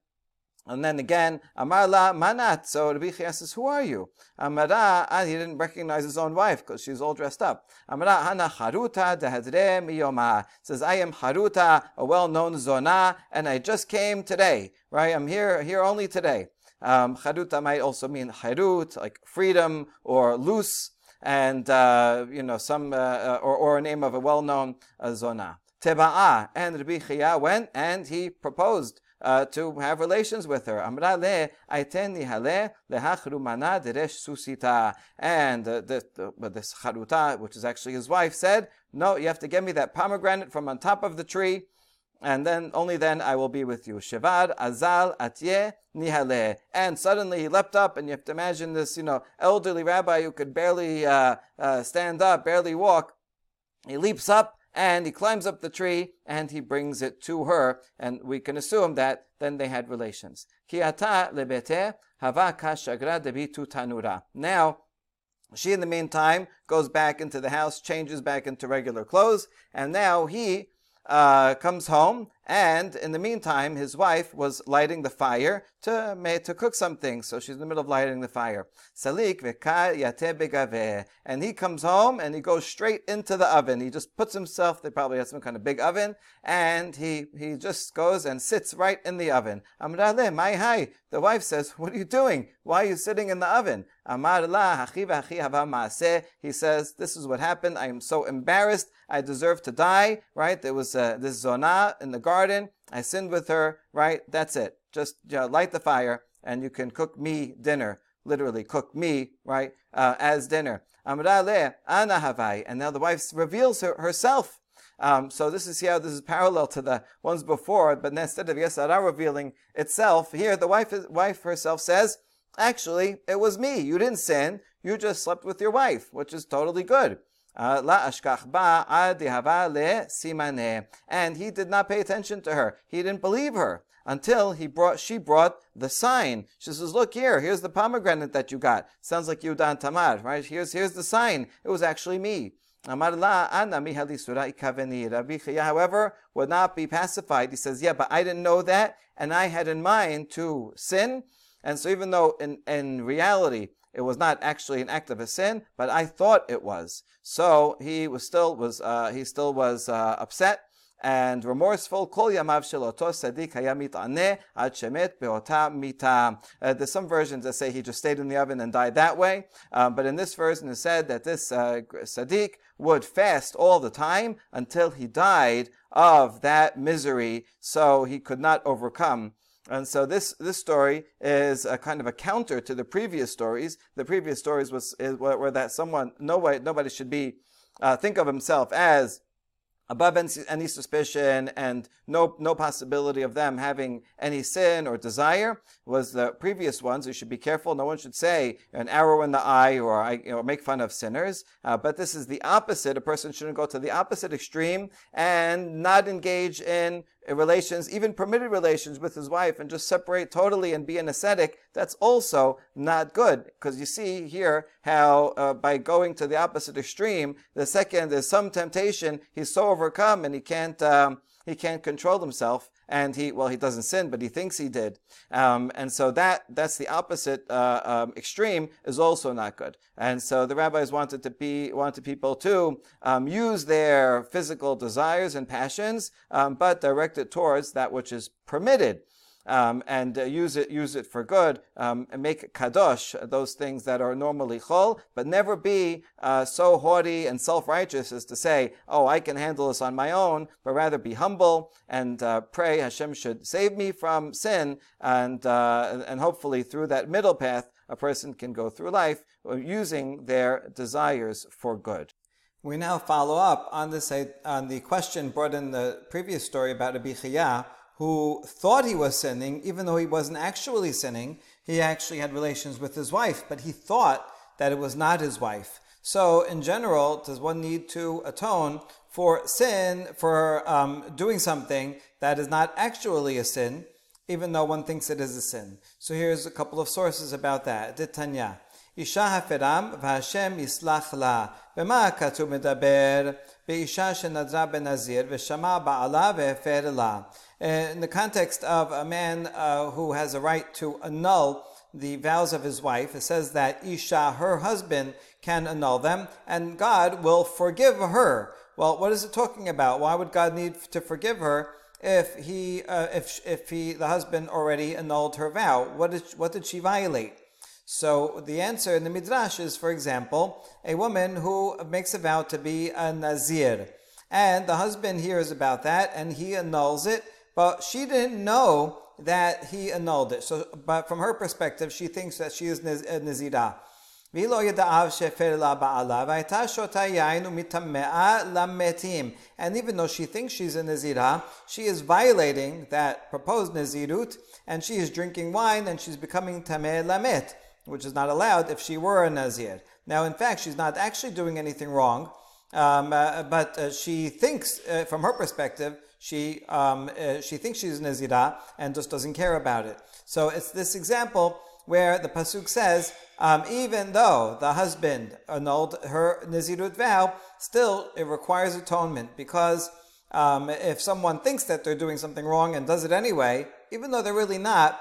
and then again, Amarla Manat. So Rabbi says, Who are you? Amara, and he didn't recognize his own wife because she's all dressed up. Amara Hana Haruta Dehadre Miyoma. Says, I am Haruta, a well known Zona, and I just came today. Right? I'm here here only today. Um, charuta might also mean harut, like freedom or loose, and uh, you know some uh, uh, or, or a name of a well-known uh, zona. Teba'a and Rabbi Chia went and he proposed uh, to have relations with her. Amra le aiteni hale lehachru mana deresh susita. And uh, this, uh, this which is actually his wife, said, "No, you have to get me that pomegranate from on top of the tree." And then only then I will be with you. Shevad azal atye nihale. And suddenly he leapt up, and you have to imagine this, you know, elderly rabbi who could barely uh, uh, stand up, barely walk. He leaps up and he climbs up the tree and he brings it to her, and we can assume that then they had relations. Kiata lebete havaka shagra debitu tanura. Now. She, in the meantime, goes back into the house, changes back into regular clothes, and now he uh, comes home, and in the meantime, his wife was lighting the fire to, to cook something. So she's in the middle of lighting the fire. Salik And he comes home and he goes straight into the oven. He just puts himself, they probably have some kind of big oven, and he, he just goes and sits right in the oven. Amrale, my hai. The wife says, What are you doing? Why are you sitting in the oven? He says, This is what happened. I am so embarrassed. I deserve to die. Right? There was uh, this zona in the garden. I sinned with her. Right? That's it. Just you know, light the fire and you can cook me dinner. Literally, cook me, right, uh, as dinner. And now the wife reveals her, herself. Um, so this is here, this is parallel to the ones before, but instead of Yetzer Hara revealing itself, here the wife, wife herself says, Actually, it was me. You didn't sin. You just slept with your wife, which is totally good. Uh, and he did not pay attention to her. He didn't believe her until he brought, she brought the sign. She says, look here, here's the pomegranate that you got. Sounds like Yudan Tamar, right? Here's, here's the sign. It was actually me. Rabbi however, would not be pacified. He says, yeah, but I didn't know that, and I had in mind to sin, and so even though in, in reality it was not actually an act of a sin, but I thought it was. So he was still was uh, he still was uh, upset and remorseful. Uh, there's some versions that say he just stayed in the oven and died that way, um, but in this version it said that this uh, Sadiq would fast all the time until he died of that misery, so he could not overcome and so this, this story is a kind of a counter to the previous stories. The previous stories was is, where, that someone, nobody, nobody should be uh, think of himself as above any suspicion and no, no possibility of them having any sin or desire was the previous ones. You should be careful. No one should say an arrow in the eye or you know, make fun of sinners. Uh, but this is the opposite. A person shouldn't go to the opposite extreme and not engage in relations, even permitted relations with his wife and just separate totally and be an ascetic, that's also not good. Because you see here how uh, by going to the opposite extreme, the second is some temptation, he's so overcome and he can't, um, he can't control himself and he well he doesn't sin but he thinks he did. Um, and so that that's the opposite uh, um, extreme is also not good. And so the rabbis wanted to be wanted people to um, use their physical desires and passions um, but direct it towards that which is permitted um, and uh, use it use it for good um, and make kadosh those things that are normally chol, but never be uh, so haughty and self righteous as to say, "Oh, I can handle this on my own," but rather be humble and uh, pray Hashem should save me from sin, and uh, and hopefully through that middle path, a person can go through life using their desires for good. We now follow up on this on the question brought in the previous story about Rabbi Chaya, who thought he was sinning, even though he wasn't actually sinning. He actually had relations with his wife, but he thought that it was not his wife. So, in general, does one need to atone for sin, for um, doing something that is not actually a sin, even though one thinks it is a sin? So, here's a couple of sources about that. Ditanya. אישה הפרם והשם יסלח לה. במה הכתוב מדבר? באישה שנדרה בנזיר ושמע בעלה והפר לה. In the context of a man uh, who has a right to annul the vows of his wife, it says that Isha, her husband, can annul them, and God will forgive her. Well, what is it talking about? Why would God need to forgive her if he, uh, if if he, the husband already annulled her vow? What did what did she violate? So the answer in the Midrash is, for example, a woman who makes a vow to be a Nazir. And the husband hears about that and he annuls it, but she didn't know that he annulled it. So, but from her perspective, she thinks that she is a Nazirah. And even though she thinks she's a Nazirah, she is violating that proposed Nazirut, and she is drinking wine and she's becoming Tameh Lamet which is not allowed if she were a Nazir. Now, in fact, she's not actually doing anything wrong, um, uh, but uh, she thinks, uh, from her perspective, she um, uh, she thinks she's Nazira and just doesn't care about it. So it's this example where the pasuk says, um, even though the husband annulled her Nazirut vow, still it requires atonement because um, if someone thinks that they're doing something wrong and does it anyway, even though they're really not,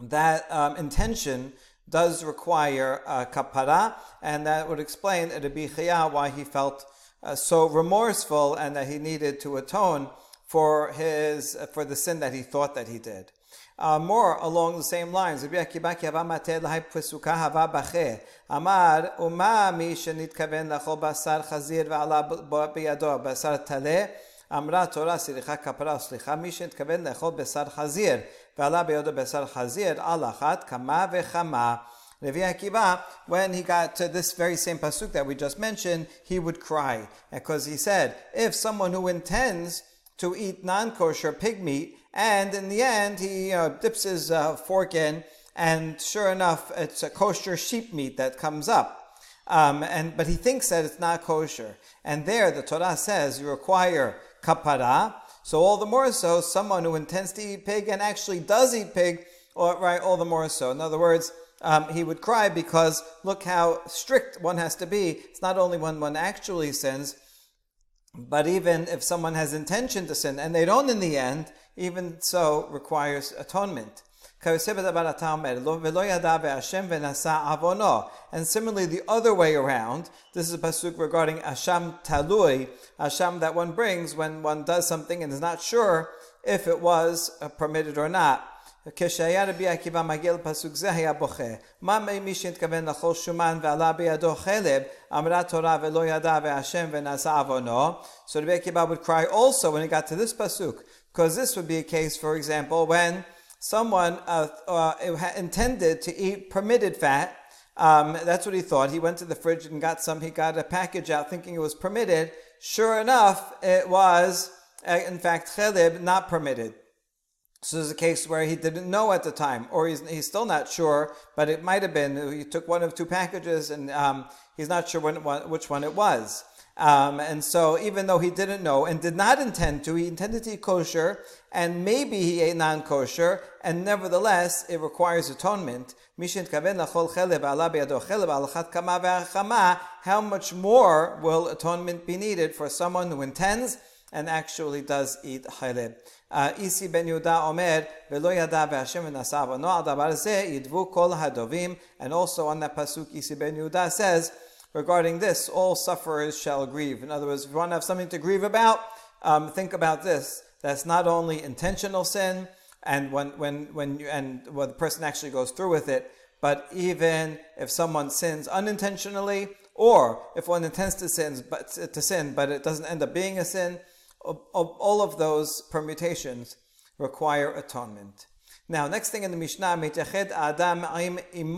that um, intention does require uh, kapara, and that would explain Rabbi Chaya why he felt uh, so remorseful and that he needed to atone for his for the sin that he thought that he did. Uh, more along the same lines, Rabbi Akiva hava mate lahai pesuka hava bache. Amar uma mi shenitkaven lachol basar chazir ve'ala biyado basar taleh. אמרה תורה סליחה כפרה סליחה מי שהתכוון לאכול בשר חזיר ועלה בידו בשר חזיר על אחת כמה וכמה Rabbi Akiva, when he got to this very same pasuk that we just mentioned, he would cry because he said, if someone who intends to eat non-kosher pig meat, and in the end he know, dips his uh, fork in, and sure enough, it's a kosher sheep meat that comes up. Um, and but he thinks that it's not kosher, and there the Torah says you require kapara. So all the more so, someone who intends to eat pig and actually does eat pig, or, right, all the more so. In other words, um, he would cry because look how strict one has to be. It's not only when one actually sins, but even if someone has intention to sin and they don't in the end, even so requires atonement. And similarly, the other way around, this is a pasuk regarding asham talui, asham that one brings when one does something and is not sure if it was uh, permitted or not. כשהיה רבי עקיבא מגיע לפסוק זה היה בוכה. מה ממי שהתכוון לכל שומן ועלה בידו חלב, אמרה תורה ולא ידע והשם ונעשה עוונו. So רבי עקיבא would cry also when he got to this pasuk. Because this would be a case, for example, when someone uh, uh, intended to eat permitted fat. Um, that's what he thought. He went to the fridge and got some. He got a package out thinking it was permitted. Sure enough, it was, uh, in fact, chelev, not permitted. So there's a case where he didn't know at the time, or he's, he's still not sure, but it might have been he took one of two packages and um, he's not sure when, which one it was. Um, and so, even though he didn't know and did not intend to, he intended to eat kosher, and maybe he ate non kosher, and nevertheless, it requires atonement. How much more will atonement be needed for someone who intends and actually does eat chelev? Ben Yehuda Omer, Velo yada ve'Hashem v'nasa v'no al dabar zeh yidvu kol hadovim. And also on that pasuk, Isi ben Yehuda says, regarding this, all sufferers shall grieve. In other words, if you want to have something to grieve about, um, think about this. That's not only intentional sin, and when when when you, and when the person actually goes through with it, but even if someone sins unintentionally, or if one intends to sin, but to sin, but it doesn't end up being a sin, all of those permutations require atonement. Now, next thing in the Mishnah, adam im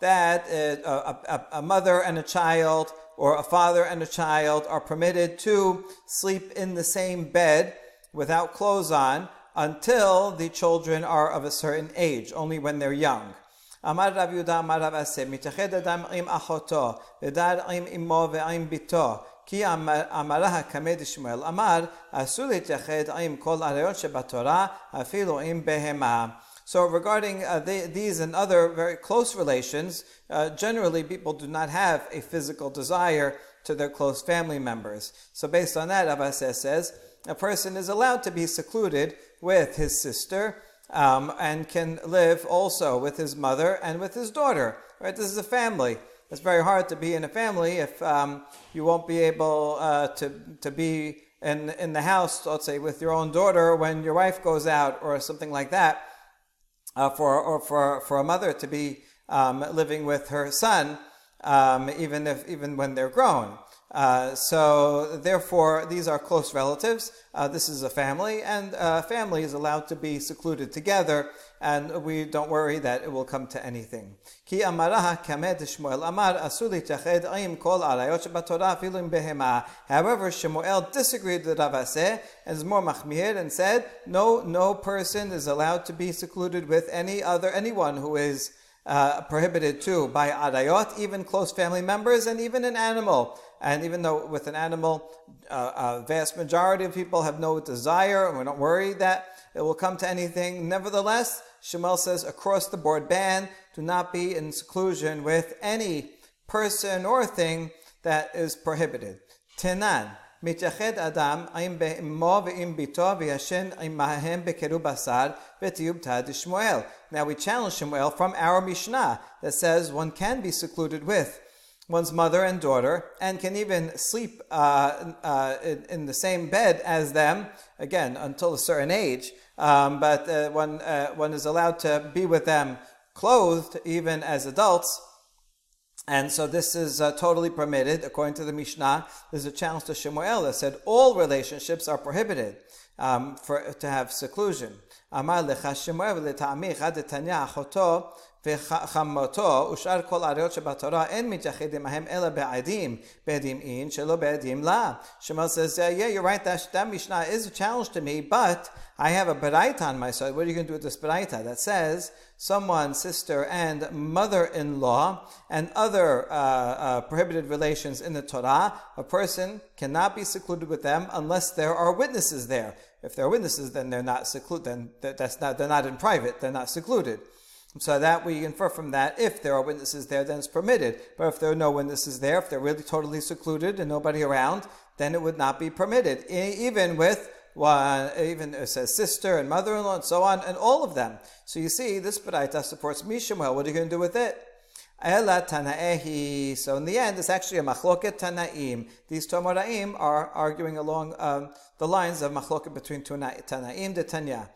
that uh, a, a, a, mother and a child, or a father and a child, are permitted to sleep in the same bed without clothes on until the children are of a certain age, only when they're young. Amar Rav Yudah Amar Rav Asi, mitached adam im achoto, v'dad im imo ve'im bito, כי אמרה כמד שמואל אמר, אסור להתייחד עם כל עריות שבתורה, אפילו עם בהמה. So regarding uh, these and other very close relations, uh, generally people do not have a physical desire to their close family members. So based on that, Abbases says, a person is allowed to be secluded with his sister um, and can live also with his mother and with his daughter. Right? This is a family. It's very hard to be in a family if um, you won't be able uh, to, to be in, in the house, let's say, with your own daughter when your wife goes out or something like that. Uh, for, or for, for a mother to be um, living with her son, um, even if even when they're grown. Uh, so therefore, these are close relatives. Uh, this is a family, and a family is allowed to be secluded together, and we don't worry that it will come to anything. Ki amaraha kamed Shmuel amar asuli tached im kol arayot shebatorah filim behema. However, Shmuel disagreed with Rav and is more machmir and said, no, no person is allowed to be secluded with any other anyone who is uh, prohibited too by arayot, even close family members, and even an animal. And even though with an animal, uh, a vast majority of people have no desire, and we're not worried that it will come to anything. Nevertheless, Shmuel says across the board ban, do not be in seclusion with any person or thing that is prohibited. Tenan. מתייחד אדם עם באמו ועם ביתו וישן עמהם בקירוב בשר ותיובתא דשמואל. Now we challenge Shmuel from our Mishnah that says one can be secluded with one's mother and daughter, and can even sleep uh, uh, in, in, the same bed as them, again, until a certain age. Um, but uh, one, uh, one is allowed to be with them clothed even as adults. And so this is uh, totally permitted. According to the Mishnah, there's a challenge to Shemuel that said all relationships are prohibited um, for, to have seclusion. Amar lecha Shemuel v'leta'amich ad achoto וחמותו ושאר כל העריות שבתורה אין מתייחד עמהם אלא בעדים, בעדים אין שלא בעדים לה. Shemuel says, yeah, you're right, that, that Mishnah is a challenge to me, but I have a beraita on my side. What are you going to do with this beraita? That says, someone, sister, and mother-in-law, and other uh, uh, prohibited relations in the Torah, a person cannot be secluded with them unless there are witnesses there. If there are witnesses, then they're not secluded. Then that's not they're not in private. They're not secluded. So that we infer from that, if there are witnesses there, then it's permitted. But if there are no witnesses there, if they're really totally secluded and nobody around, then it would not be permitted, even with one, even it says sister and mother-in-law and so on, and all of them. So you see, this Baraita supports Mishemuel. What are you going to do with it? Ela Tanaehi. So in the end, it's actually a machloket Tanaim. These Tomoraim are arguing along um, the lines of machloket between Tanaim de Tanya.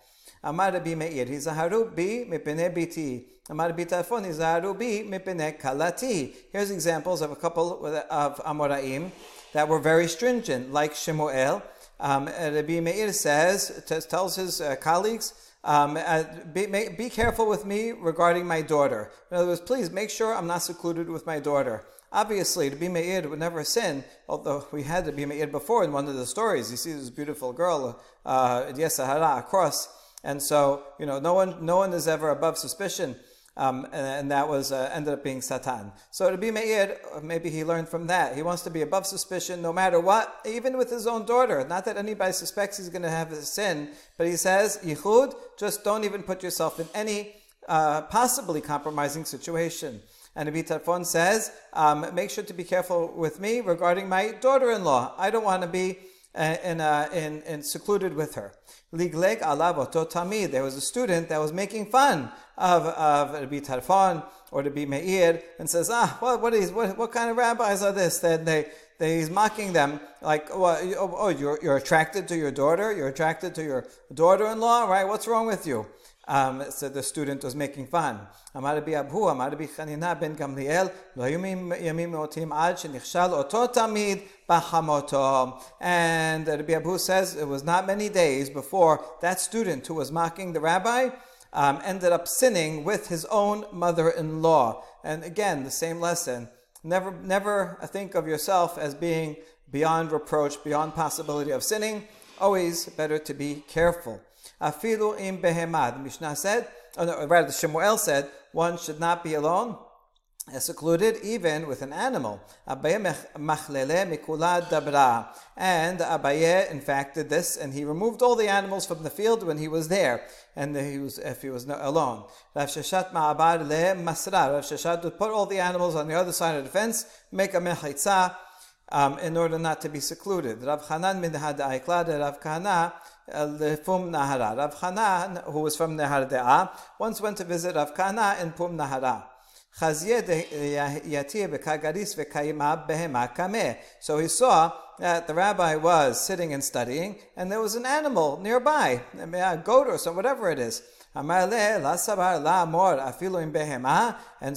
Amar Rabbi bi mipene biti. Amar Bitafon, Hizaharu bi mipene kalati. Here's examples of a couple of Amoraim that were very stringent, like Shemuel. Um, Rabbi Meir says, tells his uh, colleagues, um, uh, be, be, careful with me regarding my daughter. In other words, please make sure I'm not secluded with my daughter. Obviously, be Meir would never sin, although we had be Meir before in one of the stories. You see this beautiful girl, uh, Yetzer Hara, across. And so, you know, no one, no one is ever above suspicion. Um, and, and, that was uh, ended up being Satan. So be Meir, maybe he learned from that. He wants to be above suspicion no matter what, even with his own daughter. Not that anybody suspects he's going to have a sin, but he says, Yichud, just don't even put yourself in any uh, possibly compromising situation. And Abi Tarfon says, um, make sure to be careful with me regarding my daughter-in-law. I don't want to be in, uh, in, in secluded with her. Ligleg alav. There was a student that was making fun of, of Rabbi Tarfon or Rabbi Meir and says, ah, what, what, is, what, what kind of rabbis are this? That they, they, he's mocking them like, oh, oh, you're, you're attracted to your daughter? You're attracted to your daughter-in-law, right? What's wrong with you? um, so the student was making fun. אמר רבי אבהו, אמר רבי חנינה בן גמליאל, לא היו ימים נאותים עד שנכשל אותו תמיד בחמותו. And Rabbi Abahu says it was not many days before that student who was mocking the rabbi um, ended up sinning with his own mother-in-law. And again, the same lesson. Never, never uh, think of yourself as being beyond reproach, beyond possibility of sinning. Always better to be careful. Afilu im behemad. Mishnah said, oh no, rather Shemuel said, one should not be alone secluded even with an animal. Abaye dabra. And Abaye, in fact, did this, and he removed all the animals from the field when he was there, and he was if he was not alone. Rav Sheshet ma'abar le. Rav Sheshet would put all the animals on the other side of the fence, make a mechitza, um, in order not to be secluded. Rav Hanan min Rav Kahana Fum Nahara. Rav Hanan, who was from Nehardea, once went to visit Rav Kahana in Pum Nahara. So he saw that the rabbi was sitting and studying, and there was an animal nearby, a goat or some whatever it is. And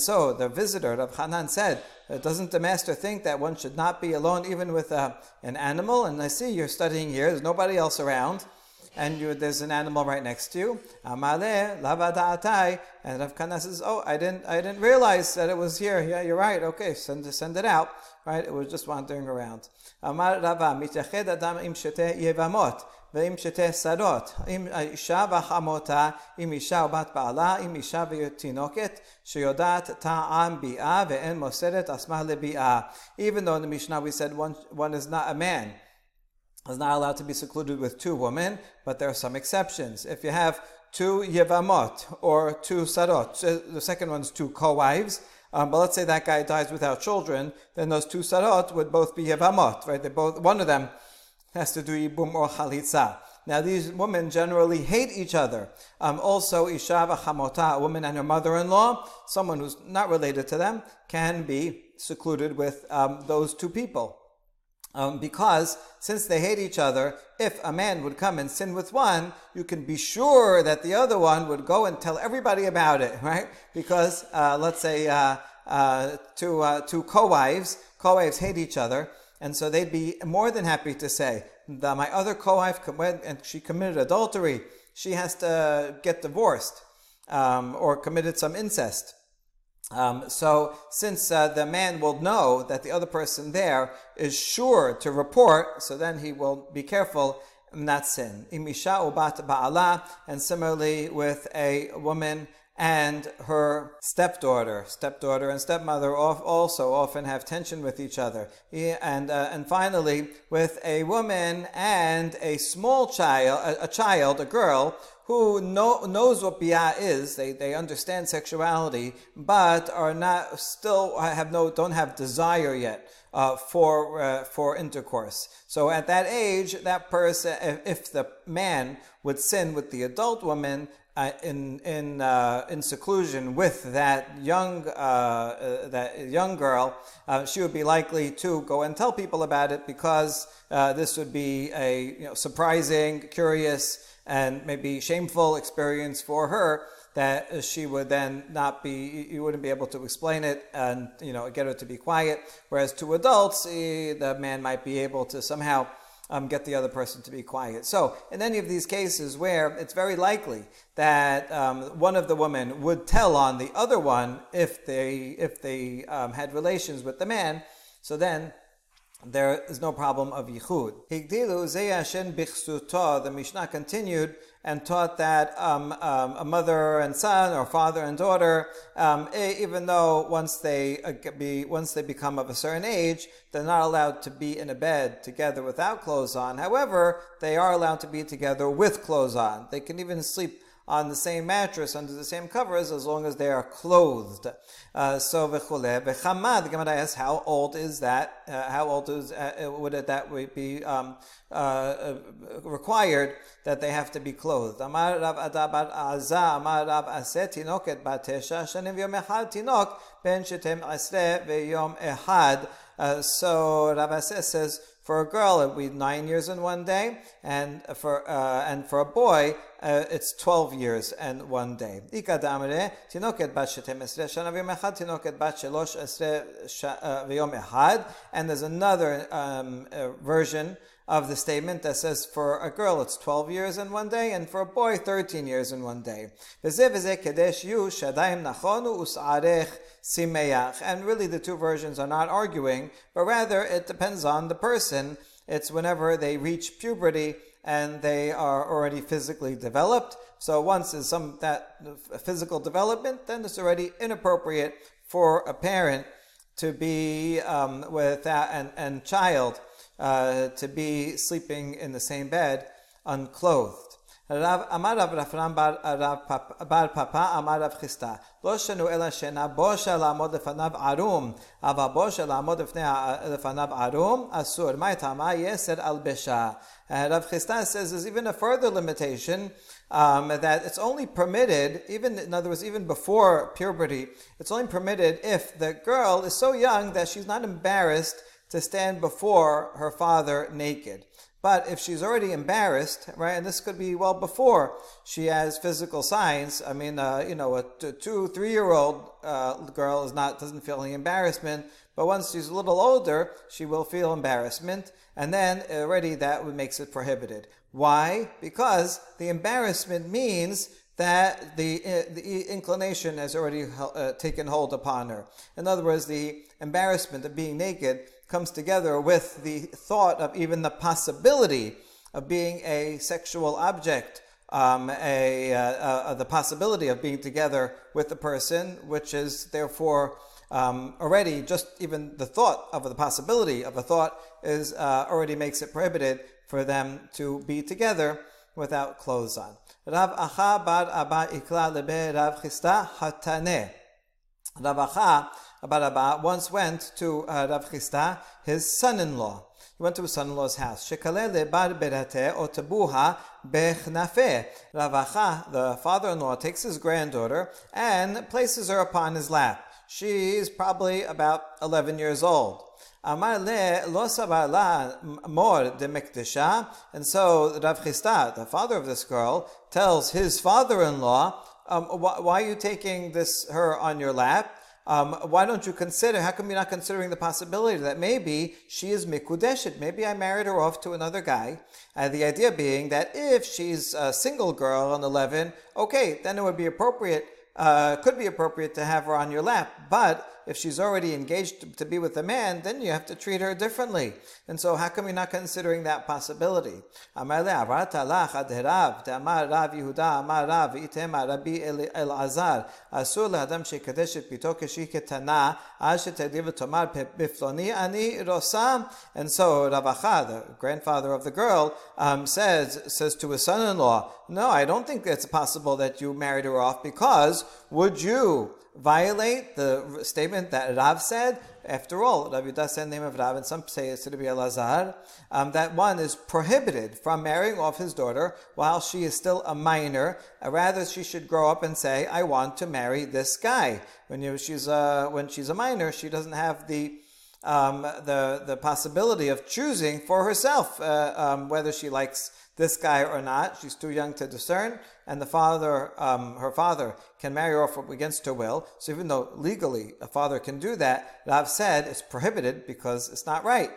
so the visitor of Hanan said, Doesn't the master think that one should not be alone even with uh, an animal? And I see you're studying here, there's nobody else around and you, there's an animal right next to you. Amale lavada'atai. And Rav Kahana says, "Oh, I didn't, I didn't realize that it was here. Yeah, you're right. Okay, send, send it out. Right? It was just wandering around." Amar Rava mitached adam im shete yevamot. veim shete sarot im uh, isha וחמותה, im isha ובת baala im isha ותינוקת, שיודעת ta'am bi'a ve'en moseret עצמה lebi'a. Even though in the Mishnah we said one, one is not a man is not allowed to be secluded with two women, but there are some exceptions. If you have two yevamot or two sarot, the second one's two co-wives, um, but let's say that guy dies without children, then those two sarot would both be yevamot, right? They both, one of them has to do yibum or chalitza. Now, these women generally hate each other. Um, also, Ishava v'chamota, a woman and her mother-in-law, someone who's not related to them, can be secluded with um, those two people. Um, because since they hate each other, if a man would come and sin with one, you can be sure that the other one would go and tell everybody about it, right? Because uh, let's say uh, uh, two uh, two co-wives, co-wives hate each other, and so they'd be more than happy to say that my other co-wife went and she committed adultery. She has to get divorced um, or committed some incest. Um, so, since uh, the man will know that the other person there is sure to report, so then he will be careful not sin. And similarly with a woman and her stepdaughter. Stepdaughter and stepmother also often have tension with each other. And, uh, and finally, with a woman and a small child, a, a child, a girl, who know, knows what biyah is, they, they understand sexuality, but are not still have no don't have desire yet. uh, for uh, for intercourse. So at that age, that person, if the man would sin with the adult woman, uh, in in uh, in seclusion with that young uh, uh that young girl, she would be likely to go and tell people about it because this would be a you know, surprising, curious, and maybe shameful experience for her. That she would then not be, you wouldn't be able to explain it and you know get her to be quiet. Whereas to adults, eh, the man might be able to somehow um, get the other person to be quiet. So, in any of these cases where it's very likely that um, one of the women would tell on the other one if they if they um, had relations with the man, so then there is no problem of yichud. Higdilu zeyashen bichsuto. The Mishnah continued and taught that um, um, a mother and son or father and daughter, um, even though once they uh, be once they become of a certain age, they're not allowed to be in a bed together without clothes on. However, they are allowed to be together with clothes on. They can even sleep on the same mattress under the same covers as long as they are clothed. Uh, so v'chule v'chama. The Gemara asks, how old is that? Uh, how old is uh, would it that would be um, uh, uh, required that they have to be clothed? Amar Rav Adabar Aza Amar Rav Aset Tinoket Batesha Shanim Yom Echad Tinok Ben Shetem Asre VeYom Ehad. Uh, so Rav Aset says for a girl, it would be nine years and one day, and for uh, and for a boy, uh, it's twelve years and one day. And there's another um, uh, version of the statement that says for a girl it's 12 years and one day, and for a boy 13 years and one day. And really the two versions are not arguing, but rather it depends on the person. It's whenever they reach puberty and they are already physically developed. So once there's some that physical development, then it's already inappropriate for a parent to be um, with that and, and child uh, to be sleeping in the same bed unclothed. רב, אמר רב רפרם בר, רב פפ, בר פאפה, אמר רב חיסטה, לא שנו אלא שינה בושה לעמוד לפניו ערום, אבל בושה לעמוד לפני, לפניו ערום, אסור. מה טעמה? יסר אלבשה. Rav Chisda says there's even a further limitation um, that it's only permitted, even in other words, even before puberty, it's only permitted if the girl is so young that she's not embarrassed to stand before her father naked. But if she's already embarrassed, right, and this could be well before she has physical signs. I mean, uh, you know, a two, three-year-old uh, girl is not doesn't feel any embarrassment, but once she's a little older, she will feel embarrassment, and then already that makes it prohibited. Why? Because the embarrassment means that the, uh, the inclination has already uh, taken hold upon her. In other words, the embarrassment of being naked comes together with the thought of even the possibility of being a sexual object, um, a, uh, uh, the possibility of being together with the person, which is therefore um, already just even the thought of the possibility of a thought is uh, already makes it prohibited for them to be together without clothes on. Rav Acha bar Abba Ikla lebe Rav Chisda Hataneh. Rav Acha Abba once went to uh, Rav Chisda, his son-in-law. He went to his son-in-law's house. Shekalele bar berate otabuha bechnafe. Rav Acha, the father-in-law, takes his granddaughter and places her upon his lap. She's probably about 11 years old. Amar le lo mor de mekdesha. And so Rav Chisda, the father of this girl, tells his father-in-law, um, why, why, are you taking this her on your lap? Um, why don't you consider, how come you're not considering the possibility that maybe she is mikudeshet? Maybe I married her off to another guy. And the idea being that if she's a single girl on 11, okay, then it would be appropriate, uh, could be appropriate to have her on your lap. But if she's already engaged to be with a man, then you have to treat her differently. And so how come you're not considering that possibility? And so Rav Acha, the grandfather of the girl, um, says, says to his son-in-law, no, I don't think it's possible that you married her off because would you violate the statement that Rav said. After all, Rav Yudah said the name of Rav, and some say it's to be Elazar, um, that one is prohibited from marrying off his daughter while she is still a minor. Rather, she should grow up and say, "I want to marry this guy." When you, she's a, when she's a minor, she doesn't have the um, the the possibility of choosing for herself uh, um, whether she likes this guy or not. She's too young to discern, and the father, um, her father, can marry her off against her will. So even though legally a father can do that, Rav said it's prohibited because it's not right.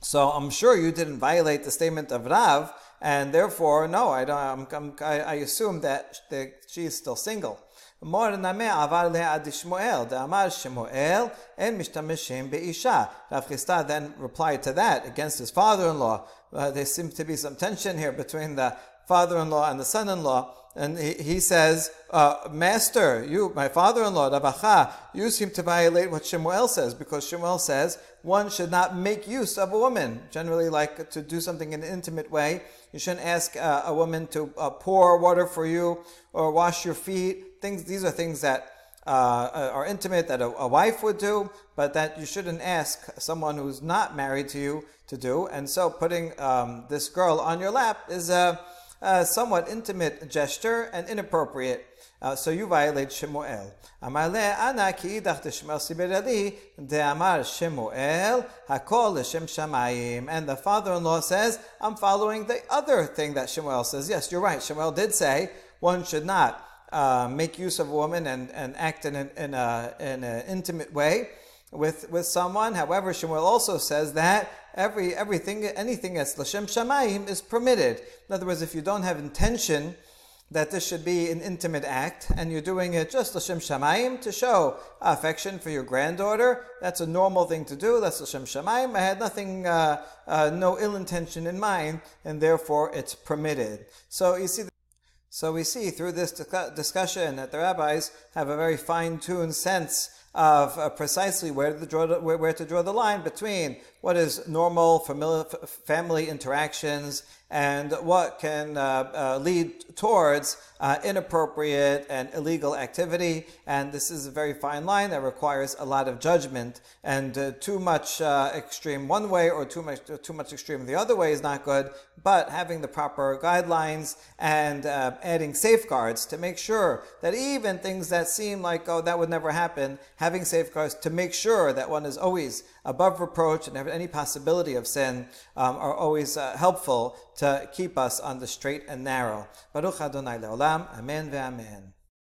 So I'm sure you didn't violate the statement of Rav, and therefore, no, I don't. I'm, i I assume that, that she is still single. מור נמה עבר לה עד שמואל, דאמר שמואל, אין mishem be'isha. Rav Chisda then replied to that against his father-in-law, uh, there seems to be some tension here between the father-in-law and the son-in-law. And he, he says, uh, Master, you, my father-in-law, Rav Acha, you seem to violate what Shemuel says, because Shemuel says one should not make use of a woman. Generally, like to do something in an intimate way. You shouldn't ask uh, a woman to uh, pour water for you or wash your feet things, these are things that uh, are intimate that a, a, wife would do, but that you shouldn't ask someone who's not married to you to do. And so putting um, this girl on your lap is a, a somewhat intimate gesture and inappropriate. Uh, so you violate Shemuel. Amale ana ki idach amar Shemuel hakol. And the father-in-law says, I'm following the other thing that Shemuel says. Yes, you're right. Shemuel did say one should not uh, make use of a woman and, and act in an in a, in intimate way with, with someone. However, Shemuel also says that every everything anything that's l'shem shamayim is permitted. In other words, if you don't have intention that this should be an intimate act, and you're doing it just l'shem shamayim to show affection for your granddaughter, that's a normal thing to do. That's l'shem shamayim. I had nothing, uh, uh, no ill intention in mind, and therefore it's permitted. So you see. So we see through this discussion that the rabbis have a very fine-tuned sense of uh, precisely where to, draw the, where, where, to draw the line between what is normal family interactions and what can uh, uh, lead towards uh, inappropriate and illegal activity. And this is a very fine line that requires a lot of judgment. And uh, too much uh, extreme one way or too much too much extreme the other way is not good. But having the proper guidelines and uh, adding safeguards to make sure that even things that seem like oh that would never happen, having safeguards to make sure that one is always above reproach and any possibility of sin um, are always uh, helpful to keep us on the straight and narrow. Baruch Adonai Leolam. Amen ve'amen.